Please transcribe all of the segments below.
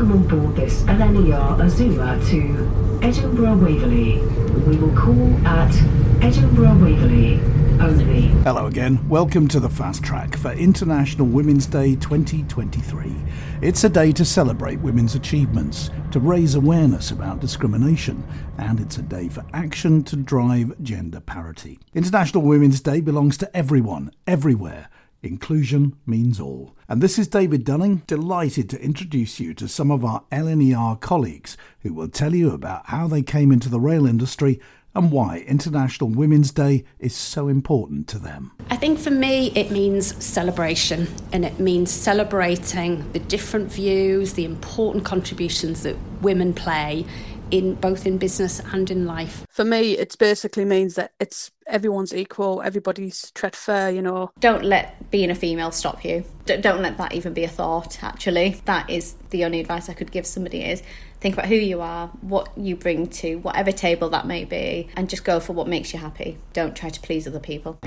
Welcome on board this LNER Azuma to Edinburgh Waverley. We will call at Edinburgh Waverley only. Hello again. Welcome to the Fast Track for International Women's Day 2023. It's a day to celebrate women's achievements, to raise awareness about discrimination, and it's a day for action to drive gender parity. International Women's Day belongs to everyone, everywhere Inclusion means all. And this is David Dunning, delighted to introduce you to some of our LNER colleagues who will tell you about how they came into the rail industry and why International Women's Day is so important to them. I think for me it means celebration and it means celebrating the different views, the important contributions that women play in both in business and in life. For me, it basically means that it's everyone's equal, everybody's tread fair, you know. Don't let being a female stop you. D- don't let that even be a thought, actually. That is the only advice I could give somebody is think about who you are, what you bring to whatever table that may be, and just go for what makes you happy. Don't try to please other people.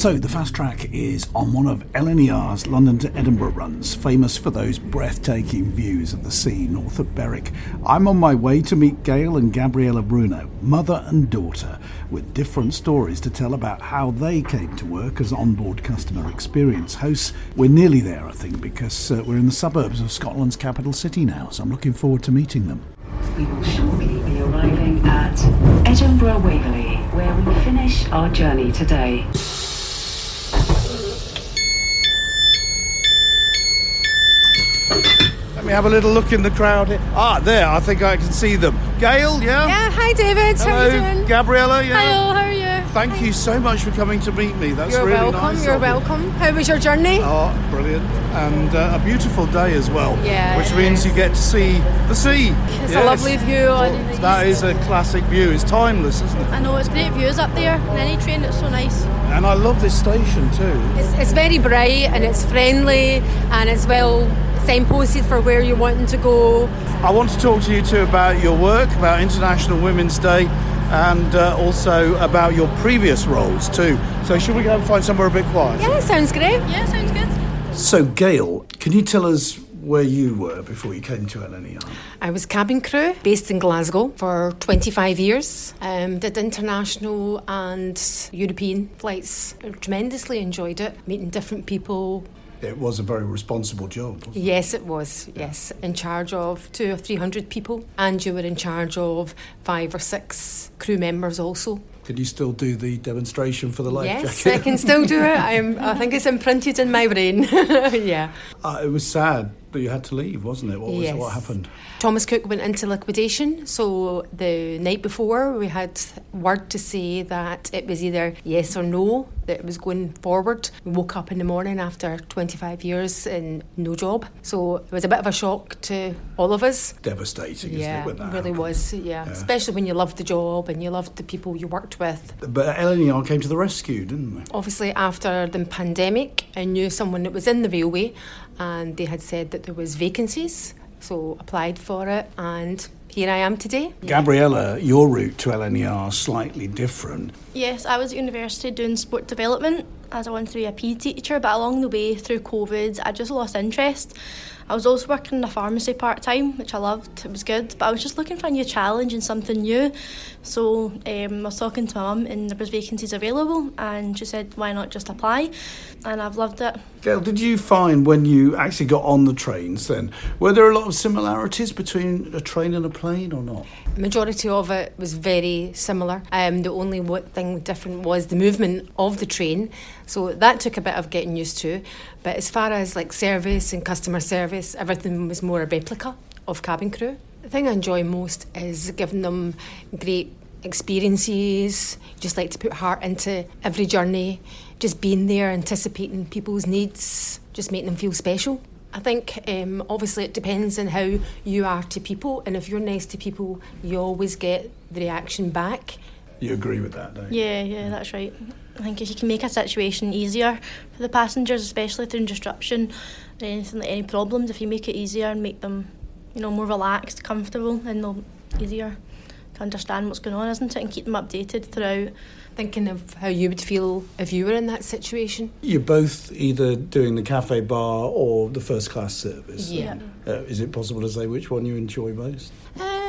So, the Fast Track is on one of LNER's London to Edinburgh runs, famous for those breathtaking views of the sea north of Berwick. I'm on my way to meet Gail and Gabriella Bruno, mother and daughter, with different stories to tell about how they came to work as onboard customer experience hosts. We're nearly there, I think, because uh, we're in the suburbs of Scotland's capital city now, so I'm looking forward to meeting them. We will shortly be arriving at Edinburgh Waverley, where we finish our journey today. Me have a little look in the crowd here. Ah, there, I think I can see them. Gail, yeah? Yeah, hi David, Hello, how are you doing? Gabriella, yeah? Hello, how are you? Thank you so much for coming to meet me. That's You're really welcome, nice. you're of you're welcome. How was your journey? Oh, brilliant. And uh, a beautiful day as well. Yeah, Which means is. you get to see the sea. It's a lovely view on the That is a classic view. It's timeless, isn't it? I know it's great views up there. And any train, it's so nice. And I love this station too. It's, it's very bright and it's friendly and it's well signposted for where you're wanting to go. I want to talk to you too about your work, about International Women's Day, and uh, also about your previous roles too. So, should we go and find somewhere a bit quiet? Yeah, sounds great. Yeah, sounds good. So, Gail, can you tell us where you were before you came to LNER? I was cabin crew based in Glasgow for 25 years. Um, did international and European flights. Tremendously enjoyed it, meeting different people. It was a very responsible job. wasn't it? Yes, it was. Yes, in charge of two or three hundred people, and you were in charge of five or six crew members also. Could you still do the demonstration for the life yes, jacket? I can still do it. I'm, I think it's imprinted in my brain. yeah. Uh, it was sad that you had to leave, wasn't it? What was Yes. what happened? Thomas Cook went into liquidation, so the night before we had word to say that it was either yes or no that it was going forward. We woke up in the morning after 25 years and no job, so it was a bit of a shock to all of us. Devastating, isn't Yeah, it? It really happened? was. Yeah. Yeah. especially when you loved the job and you loved the people you worked with. But LNER came to the rescue, didn't they? Obviously, after the pandemic, I knew someone that was in the railway, and they had said that there was vacancies, so applied for it, and here I am today. Gabriella, your route to LNER is slightly different. Yes, I was at university doing sport development as I wanted to be a PE teacher, but along the way through COVID, I just lost interest. I was also working in a pharmacy part time, which I loved. It was good, but I was just looking for a new challenge and something new. So um, I was talking to my mum, and there was vacancies available, and she said, "Why not just apply?" And I've loved it. Gail, did you find when you actually got on the trains then, were there a lot of similarities between a train and a plane or not? Majority of it was very similar. Um, the only thing different was the movement of the train, so that took a bit of getting used to. But as far as like service and customer service, everything was more a replica of cabin crew. The thing I enjoy most is giving them great experiences. Just like to put heart into every journey, just being there, anticipating people's needs, just making them feel special. I think um, obviously it depends on how you are to people, and if you're nice to people, you always get the reaction back. You agree with that, don't you? Yeah, yeah, that's right. I think if you can make a situation easier for the passengers, especially through disruption or anything like any problems, if you make it easier and make them, you know, more relaxed, comfortable, then they'll easier to understand what's going on, isn't it, and keep them updated throughout. Thinking of how you would feel if you were in that situation. You're both either doing the cafe bar or the first class service. Yeah. Uh, is it possible to say which one you enjoy most? Um, I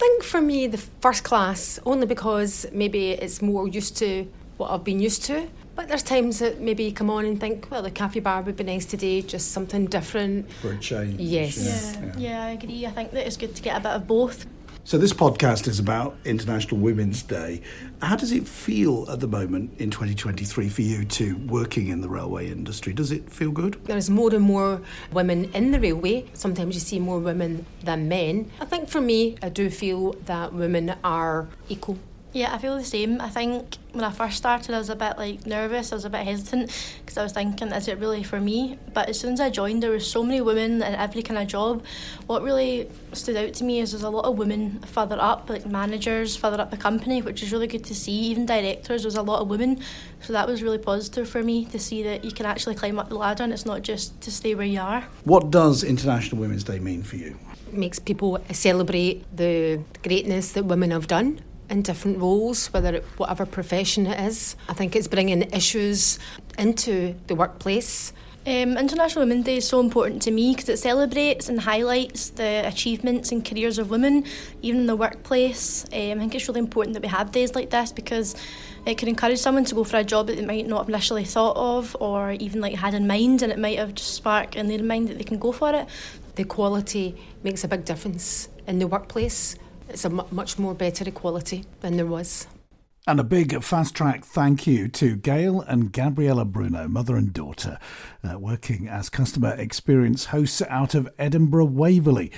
think for me, the first class, only because maybe it's more used to what I've been used to. But there's times that maybe you come on and think, well, the cafe bar would be nice today, just something different. For a change. Yes. Yeah, yeah, I agree. I think that it's good to get a bit of both. So this podcast is about International Women's Day. How does it feel at the moment in 2023 for you to working in the railway industry? Does it feel good? There's more and more women in the railway. Sometimes you see more women than men. I think for me, I do feel that women are equal Yeah, I feel the same. I think when I first started, I was a bit like nervous. I was a bit hesitant because I was thinking, is it really for me? But as soon as I joined, there were so many women in every kind of job. What really stood out to me is there's a lot of women further up, like managers further up the company, which is really good to see. Even directors, there's a lot of women, so that was really positive for me to see that you can actually climb up the ladder and it's not just to stay where you are. What does International Women's Day mean for you? It makes people celebrate the greatness that women have done in different roles, whether it, whatever profession it is. I think it's bringing issues into the workplace. Um, International Women's Day is so important to me because it celebrates and highlights the achievements and careers of women, even in the workplace. Um, I think it's really important that we have days like this because it can encourage someone to go for a job that they might not have initially thought of or even like had in mind, and it might have just sparked in their mind that they can go for it. The quality makes a big difference in the workplace. It's a much more better equality than there was. And a big fast track thank you to Gail and Gabriella Bruno, mother and daughter, uh, working as customer experience hosts out of Edinburgh Waverley.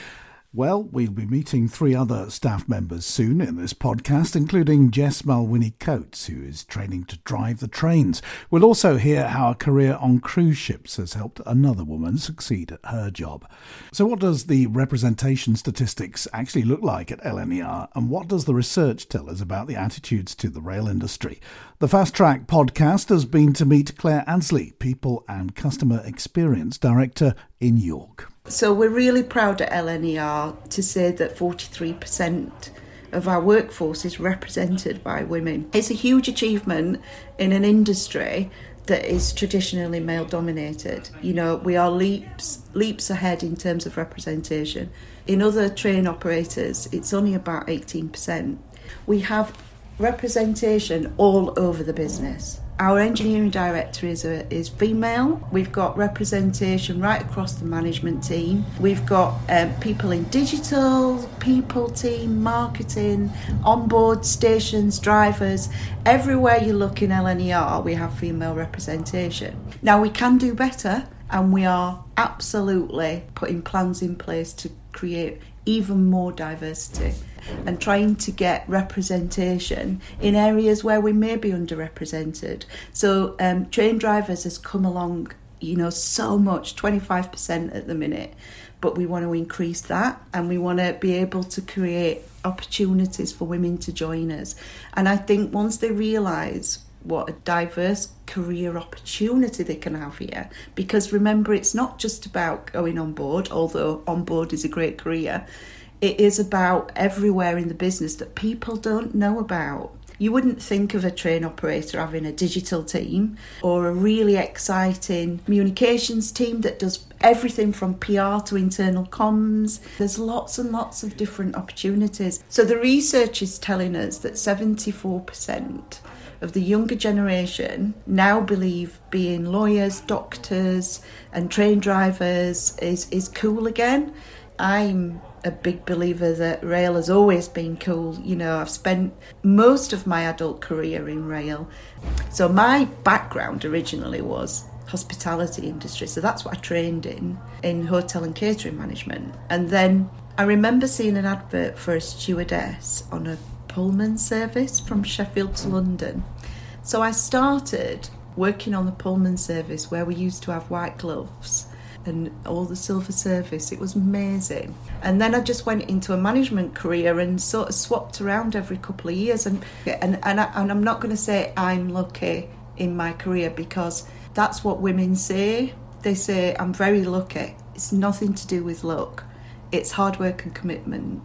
Well, we'll be meeting three other staff members soon in this podcast, including Jess Malwini Coates, who is training to drive the trains. We'll also hear how a career on cruise ships has helped another woman succeed at her job. So, what does the representation statistics actually look like at LNER, and what does the research tell us about the attitudes to the rail industry? The Fast Track podcast has been to meet Claire Ansley, People and Customer Experience Director in York. So we're really proud at LNER to say that 43% of our workforce is represented by women. It's a huge achievement in an industry that is traditionally male dominated. You know, we are leaps leaps ahead in terms of representation. In other train operators, it's only about 18%. We have representation all over the business. Our engineering director is a, is female. We've got representation right across the management team. We've got um, people in digital, people team, marketing, onboard stations, drivers. Everywhere you look in LNER, we have female representation. Now we can do better, and we are absolutely putting plans in place to create even more diversity and trying to get representation in areas where we may be underrepresented. So, um, train drivers has come along, you know, so much 25% at the minute, but we want to increase that and we want to be able to create opportunities for women to join us. And I think once they realise what a diverse career opportunity they can have here. Because remember, it's not just about going on board, although on board is a great career. It is about everywhere in the business that people don't know about. You wouldn't think of a train operator having a digital team or a really exciting communications team that does everything from PR to internal comms. There's lots and lots of different opportunities. So the research is telling us that 74% of the younger generation now believe being lawyers, doctors, and train drivers is, is cool again. I'm a big believer that rail has always been cool. You know, I've spent most of my adult career in rail. So my background originally was hospitality industry. So that's what I trained in, in hotel and catering management. And then I remember seeing an advert for a stewardess on a Pullman service from Sheffield to London. So I started working on the Pullman service where we used to have white gloves and all the silver service. It was amazing. And then I just went into a management career and sort of swapped around every couple of years. And and and, I, and I'm not going to say I'm lucky in my career because that's what women say. They say I'm very lucky. It's nothing to do with luck. It's hard work and commitment.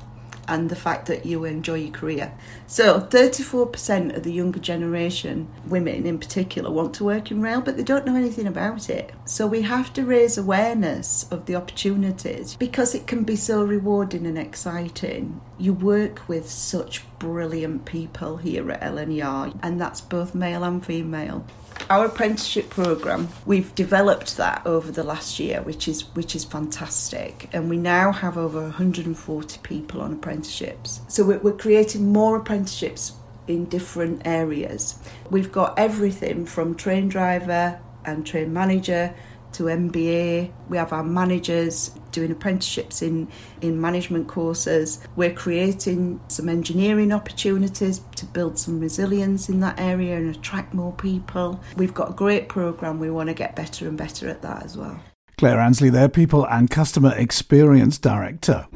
And the fact that you enjoy your career. So, 34% of the younger generation, women in particular, want to work in rail, but they don't know anything about it. So, we have to raise awareness of the opportunities because it can be so rewarding and exciting. You work with such brilliant people here at LNER, and that's both male and female our apprenticeship program we've developed that over the last year which is which is fantastic. And we now have over 140 people on apprenticeships. So we're, we're creating more apprenticeships in different areas. We've got everything from train driver and train manager to MBA. We have our managers doing apprenticeships in, in management courses. We're creating some engineering opportunities to build some resilience in that area and attract more people. We've got a great programme. We want to get better and better at that as well. Claire Ansley there, People and Customer Experience Director.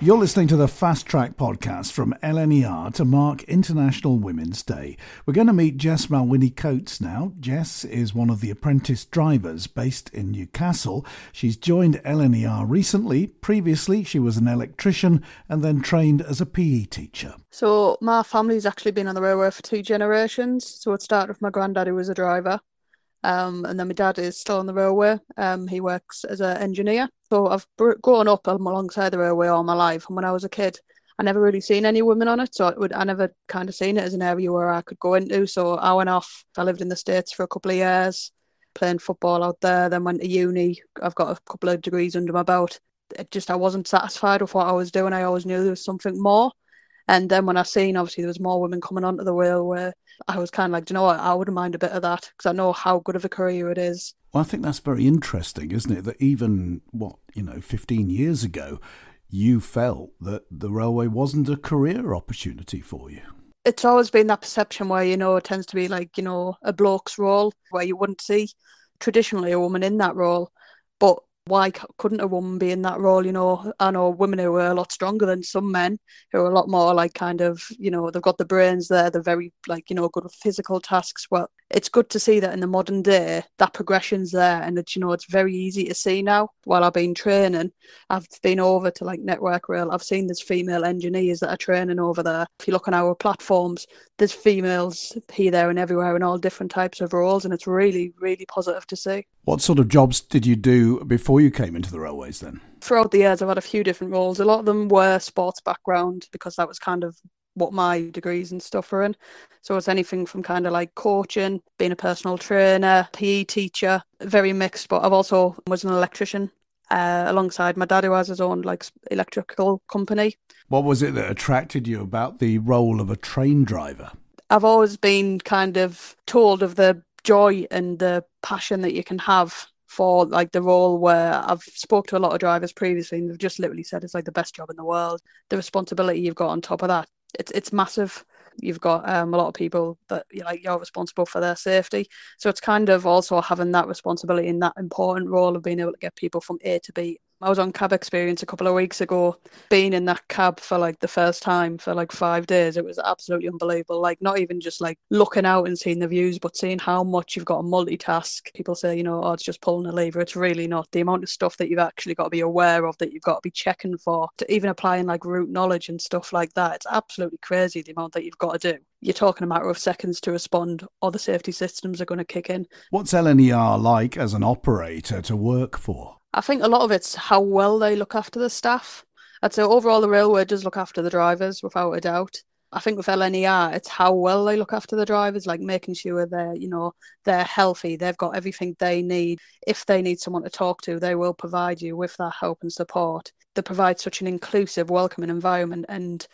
You're listening to the Fast Track podcast from LNER to mark International Women's Day. We're going to meet Jess Malwini Coates now. Jess is one of the apprentice drivers based in Newcastle. She's joined LNER recently. Previously, she was an electrician and then trained as a PE teacher. So my family's actually been on the railway for two generations. So it started with my granddad who was a driver. Um, and then my dad is still on the railway. Um, he works as an engineer. So I've grown up alongside the railway all my life. And when I was a kid, I never really seen any women on it. So I, would, I never kind of seen it as an area where I could go into. So I went off. I lived in the States for a couple of years, playing football out there. Then went to uni. I've got a couple of degrees under my belt. It just I wasn't satisfied with what I was doing. I always knew there was something more. And then when I seen obviously there was more women coming onto the railway, I was kind of like, do you know what? I wouldn't mind a bit of that because I know how good of a career it is. Well, I think that's very interesting, isn't it? That even what you know, fifteen years ago, you felt that the railway wasn't a career opportunity for you. It's always been that perception where you know it tends to be like you know a bloke's role where you wouldn't see traditionally a woman in that role, but why couldn't a woman be in that role? You know, I know women who are a lot stronger than some men who are a lot more like kind of, you know, they've got the brains there, they're very like, you know, good with physical tasks. Well, it's good to see that in the modern day that progression's there and that, you know, it's very easy to see now. While I've been training, I've been over to like Network Rail, I've seen there's female engineers that are training over there. If you look on our platforms, there's females here, there, and everywhere in all different types of roles, and it's really, really positive to see. What sort of jobs did you do before you came into the railways then? Throughout the years, I've had a few different roles. A lot of them were sports background because that was kind of what my degrees and stuff are in. So it's anything from kind of like coaching, being a personal trainer, PE teacher, very mixed. But I've also was an electrician uh, alongside my dad who has his own like electrical company. What was it that attracted you about the role of a train driver? I've always been kind of told of the joy and the passion that you can have for like the role where I've spoke to a lot of drivers previously and they've just literally said it's like the best job in the world. The responsibility you've got on top of that, it's it's massive. You've got um, a lot of people that you like you're responsible for their safety. So it's kind of also having that responsibility in that important role of being able to get people from A to B I was on cab experience a couple of weeks ago, being in that cab for like the first time for like five days. It was absolutely unbelievable. Like not even just like looking out and seeing the views, but seeing how much you've got to multitask. People say, you know, oh, it's just pulling a lever. It's really not. The amount of stuff that you've actually got to be aware of, that you've got to be checking for, to even applying like route knowledge and stuff like that. It's absolutely crazy the amount that you've got to do you're talking a matter of seconds to respond or the safety systems are going to kick in. What's LNER like as an operator to work for? I think a lot of it's how well they look after the staff. I'd say overall the railway does look after the drivers without a doubt. I think with LNER, it's how well they look after the drivers, like making sure they're, you know, they're healthy, they've got everything they need. If they need someone to talk to, they will provide you with that help and support. They provide such an inclusive, welcoming environment. And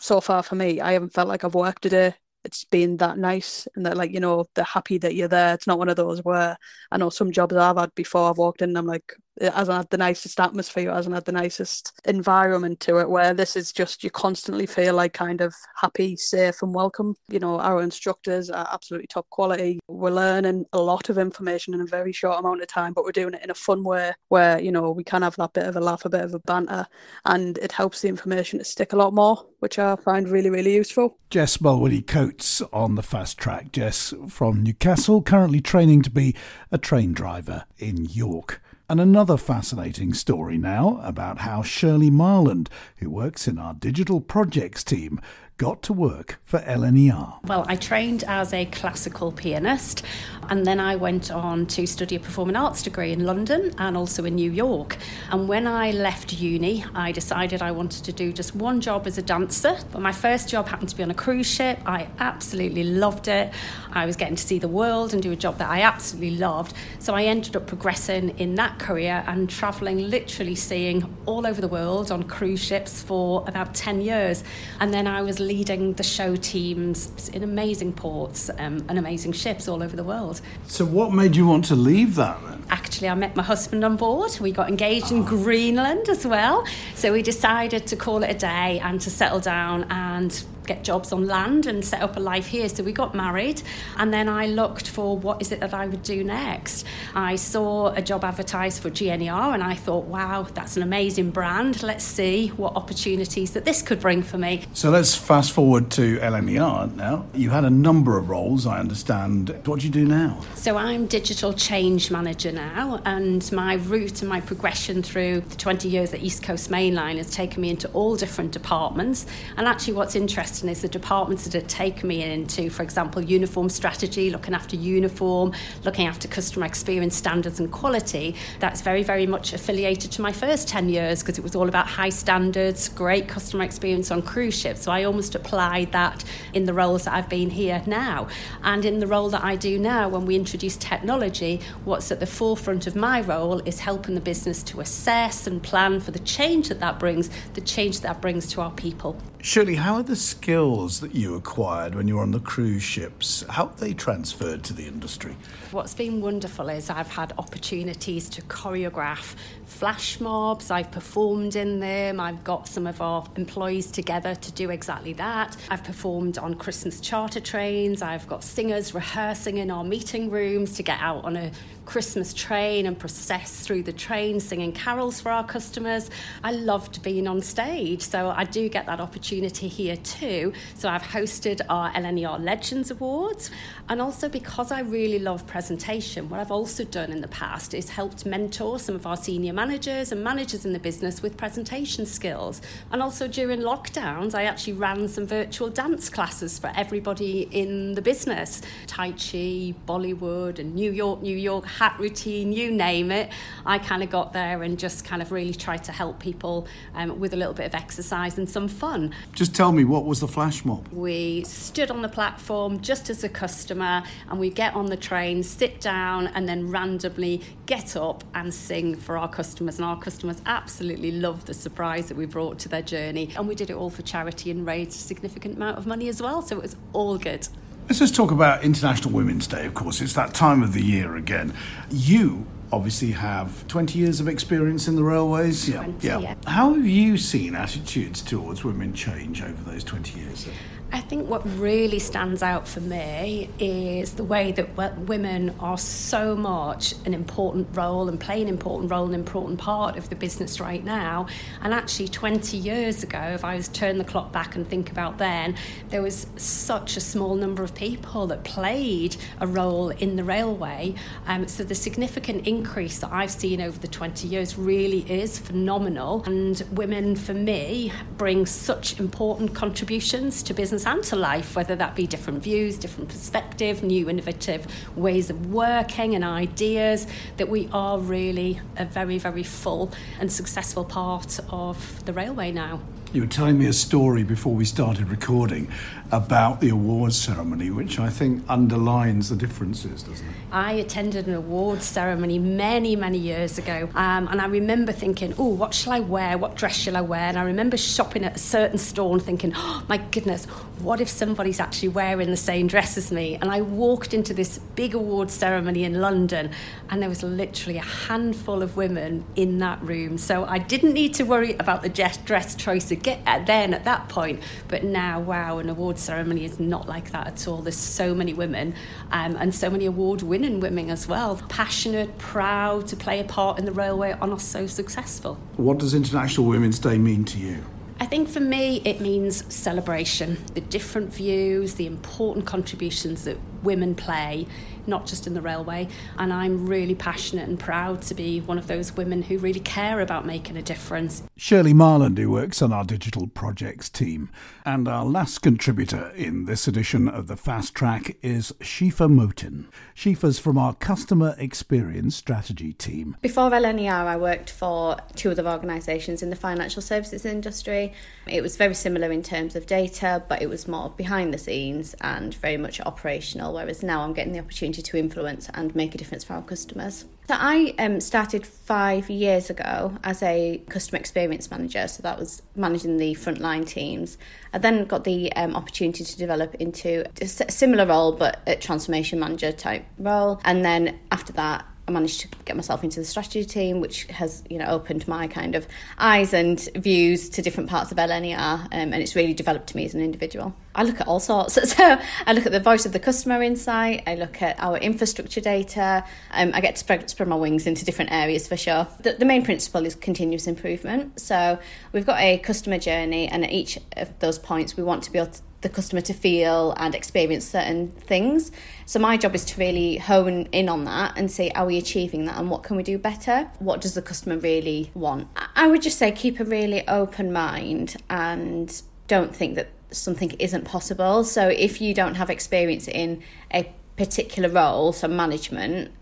so far for me, I haven't felt like I've worked a day it's been that nice and that like you know they're happy that you're there it's not one of those where i know some jobs i've had before i've walked in and i'm like it hasn't had the nicest atmosphere, it hasn't had the nicest environment to it, where this is just you constantly feel like kind of happy, safe, and welcome. You know, our instructors are absolutely top quality. We're learning a lot of information in a very short amount of time, but we're doing it in a fun way where, you know, we can have that bit of a laugh, a bit of a banter, and it helps the information to stick a lot more, which I find really, really useful. Jess Mulwady Coates on the fast track. Jess from Newcastle, currently training to be a train driver in York. And another fascinating story now about how Shirley Marland, who works in our digital projects team, got to work for LNER? Well, I trained as a classical pianist and then I went on to study a performing arts degree in London and also in New York. And when I left uni, I decided I wanted to do just one job as a dancer. But my first job happened to be on a cruise ship. I absolutely loved it. I was getting to see the world and do a job that I absolutely loved. So I ended up progressing in that career and traveling, literally seeing all over the world on cruise ships for about 10 years. And then I was leading the show teams in amazing ports um, and amazing ships all over the world. So, what made you want to leave that then? Actually, I met my husband on board. We got engaged in Greenland as well. So, we decided to call it a day and to settle down and get jobs on land and set up a life here. So we got married, and then I looked for what is it that I would do next. I saw a job advertised for GNER, and I thought, wow, that's an amazing brand. Let's see what opportunities that this could bring for me. So let's fast forward to LNER now. You had a number of roles, I understand. What do you do now? So I'm digital change manager now, and my route and my progression through the 20 years at East Coast Mainline has taken me into all different departments. And actually, what's interesting is the departments that have taken me into, for example, uniform strategy, looking after uniform, looking after customer experience standards and quality. That's very, very much affiliated to my first 10 years because it was all about high standards, great customer experience on cruise ships. So I almost applied that in the roles that I've been here now. And in the role that I do now, when we introduce technology, what's at the forefront of my role is helping the business to assess and plan for the change that that brings, the change that brings to our people. Shirley, how are the skills that you acquired when you were on the cruise ships, how they transferred to the industry? What's been wonderful is I've had opportunities to choreograph flash mobs, I've performed in them, I've got some of our employees together to do exactly that. I've performed on Christmas charter trains, I've got singers rehearsing in our meeting rooms to get out on a Christmas train and process through the train singing carols for our customers. I loved being on stage, so I do get that opportunity here too. So I've hosted our LNER Legends Awards, and also because I really love presentation, what I've also done in the past is helped mentor some of our senior managers and managers in the business with presentation skills. And also during lockdowns, I actually ran some virtual dance classes for everybody in the business Tai Chi, Bollywood, and New York, New York hat routine, you name it. I kind of got there and just kind of really tried to help people um, with a little bit of exercise and some fun. Just tell me, what was the flash mob? We stood on the platform just as a customer and we get on the train, sit down, and then randomly get up and sing for our customers. And our customers absolutely loved the surprise that we brought to their journey. And we did it all for charity and raised a significant amount of money as well. So it was all good. Let's just talk about International Women's Day, of course. It's that time of the year again. You obviously have 20 years of experience in the railways. 20, yeah. yeah. How have you seen attitudes towards women change over those 20 years? I think what really stands out for me is the way that women are so much an important role and play an important role, an important part of the business right now. And actually, 20 years ago, if I was to turn the clock back and think about then, there was such a small number of people that played a role in the railway. Um, so the significant increase that I've seen over the 20 years really is phenomenal. And women, for me, bring such important contributions to business and to life, whether that be different views, different perspective, new innovative ways of working and ideas, that we are really a very, very full and successful part of the railway now. You were telling me a story before we started recording about the awards ceremony, which I think underlines the differences, doesn't it? I attended an awards ceremony many, many years ago, um, and I remember thinking, oh, what shall I wear? What dress shall I wear? And I remember shopping at a certain store and thinking, oh, my goodness, what if somebody's actually wearing the same dress as me? And I walked into this big awards ceremony in London, and there was literally a handful of women in that room. So I didn't need to worry about the dress choice again, then at that point, but now, wow, an awards ceremony is not like that at all. There's so many women um, and so many award winning women as well. Passionate, proud to play a part in the railway and are so successful. What does International Women's Day mean to you? I think for me, it means celebration, the different views, the important contributions that women play not just in the railway. And I'm really passionate and proud to be one of those women who really care about making a difference. Shirley Marland, who works on our digital projects team. And our last contributor in this edition of the Fast Track is Shifa Motin. Shifa's from our Customer Experience Strategy team. Before LNER, I worked for two other organisations in the financial services industry. It was very similar in terms of data, but it was more behind the scenes and very much operational, whereas now I'm getting the opportunity to influence and make a difference for our customers. So I um, started five years ago as a customer experience manager. So that was managing the frontline teams. I then got the um, opportunity to develop into a similar role, but a transformation manager type role. And then after that, managed to get myself into the strategy team, which has you know opened my kind of eyes and views to different parts of LNER, um, and it's really developed me as an individual. I look at all sorts. So I look at the voice of the customer insight. I look at our infrastructure data. Um, I get to spread, spread my wings into different areas for sure. The, the main principle is continuous improvement. So we've got a customer journey, and at each of those points, we want to be able to the customer to feel and experience certain things. So my job is to really hone in on that and say, are we achieving that and what can we do better? What does the customer really want? I would just say keep a really open mind and don't think that something isn't possible. So if you don't have experience in a particular role, so management,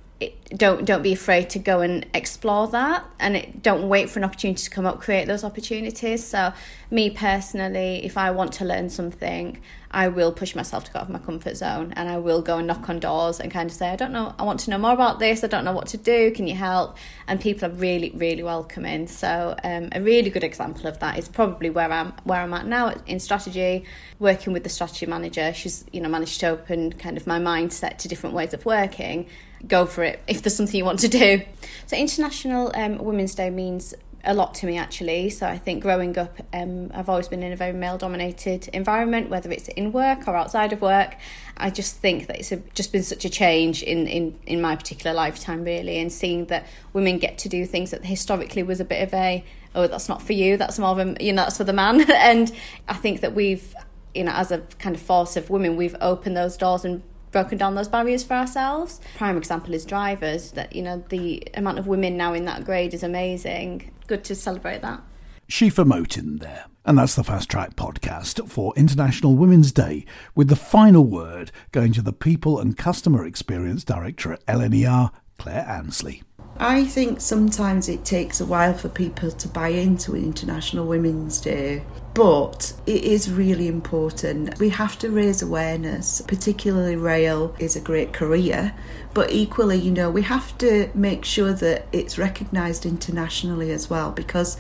don't don't be afraid to go and explore that and it, don't wait for an opportunity to come up create those opportunities. So me personally if i want to learn something i will push myself to go out of my comfort zone and i will go and knock on doors and kind of say i don't know i want to know more about this i don't know what to do can you help? And people are really really welcoming. So um, a really good example of that is probably where i'm where i'm at now in strategy working with the strategy manager. She's you know managed to open kind of my mindset to different ways of working go for it if there's something you want to do. So, International um, Women's Day means a lot to me actually. So I think growing up, um, I've always been in a very male dominated environment, whether it's in work or outside of work. I just think that it's a, just been such a change in, in, in my particular lifetime, really, and seeing that women get to do things that historically was a bit of a, oh, that's not for you, that's more of a, you know, that's for the man. and I think that we've, you know, as a kind of force of women, we've opened those doors and broken down those barriers for ourselves. Prime example is drivers. That you know the amount of women now in that grade is amazing. Good to celebrate that. Shifa Motin there. And that's the Fast Track podcast for International Women's Day, with the final word going to the People and Customer Experience Director at LNER, Claire Ansley. I think sometimes it takes a while for people to buy into International Women's Day but it is really important. We have to raise awareness, particularly rail is a great career, but equally, you know, we have to make sure that it's recognised internationally as well because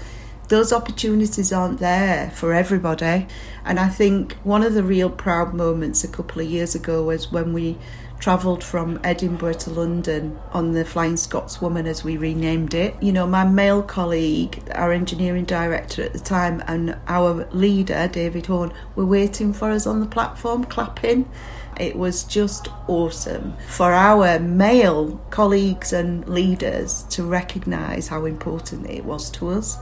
those opportunities aren't there for everybody. And I think one of the real proud moments a couple of years ago was when we travelled from Edinburgh to London on the Flying Scotswoman, as we renamed it. You know, my male colleague, our engineering director at the time, and our leader, David Horne, were waiting for us on the platform, clapping. It was just awesome for our male colleagues and leaders to recognise how important it was to us.